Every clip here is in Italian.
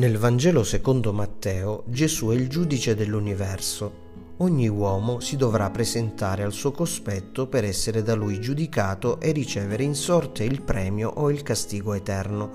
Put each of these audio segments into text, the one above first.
Nel Vangelo secondo Matteo Gesù è il giudice dell'universo. Ogni uomo si dovrà presentare al suo cospetto per essere da lui giudicato e ricevere in sorte il premio o il castigo eterno.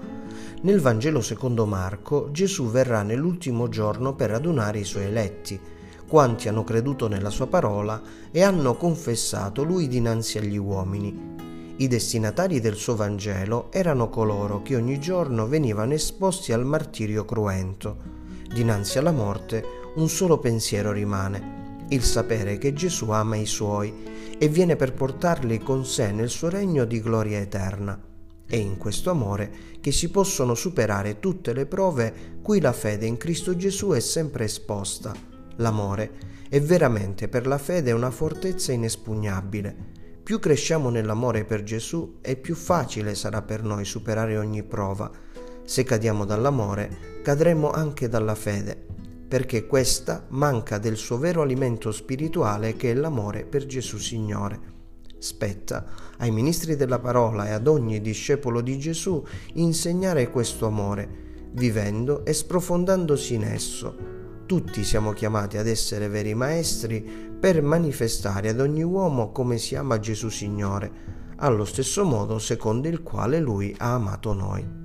Nel Vangelo secondo Marco Gesù verrà nell'ultimo giorno per radunare i suoi eletti, quanti hanno creduto nella sua parola e hanno confessato lui dinanzi agli uomini. I destinatari del suo Vangelo erano coloro che ogni giorno venivano esposti al martirio cruento. Dinanzi alla morte un solo pensiero rimane, il sapere che Gesù ama i suoi e viene per portarli con sé nel suo regno di gloria eterna. È in questo amore che si possono superare tutte le prove cui la fede in Cristo Gesù è sempre esposta. L'amore è veramente per la fede una fortezza inespugnabile più cresciamo nell'amore per Gesù e più facile sarà per noi superare ogni prova. Se cadiamo dall'amore, cadremo anche dalla fede, perché questa manca del suo vero alimento spirituale che è l'amore per Gesù Signore. Spetta ai ministri della parola e ad ogni discepolo di Gesù insegnare questo amore, vivendo e sprofondandosi in esso tutti siamo chiamati ad essere veri maestri per manifestare ad ogni uomo come si ama Gesù Signore, allo stesso modo secondo il quale Lui ha amato noi.